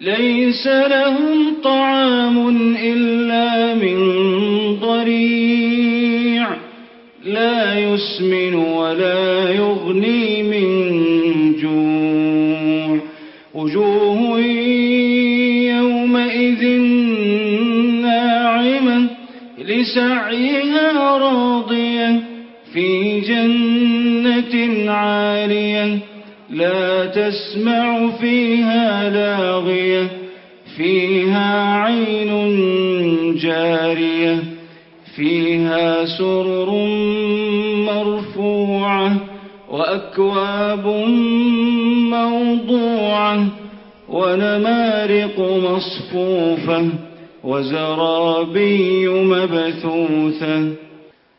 ليس لهم طعام إلا من ضريع. لا يسمن ولا يغني من جوع. وجوه يومئذ ناعمة لسعيها راضية في جنة عالية. لا تسمع فيها لاغية فيها عين جارية فيها سرر مرفوعة وأكواب موضوعة ونمارق مصفوفة وزرابي مبثوثة.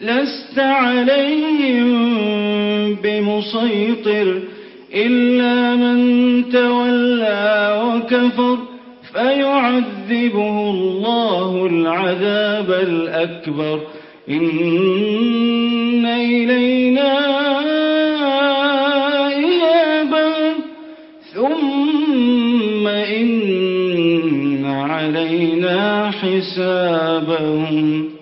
لست عليهم بمسيطر إلا من تولى وكفر فيعذبه الله العذاب الأكبر. إن إلينا إيابا. ثم إن علينا حسابهم.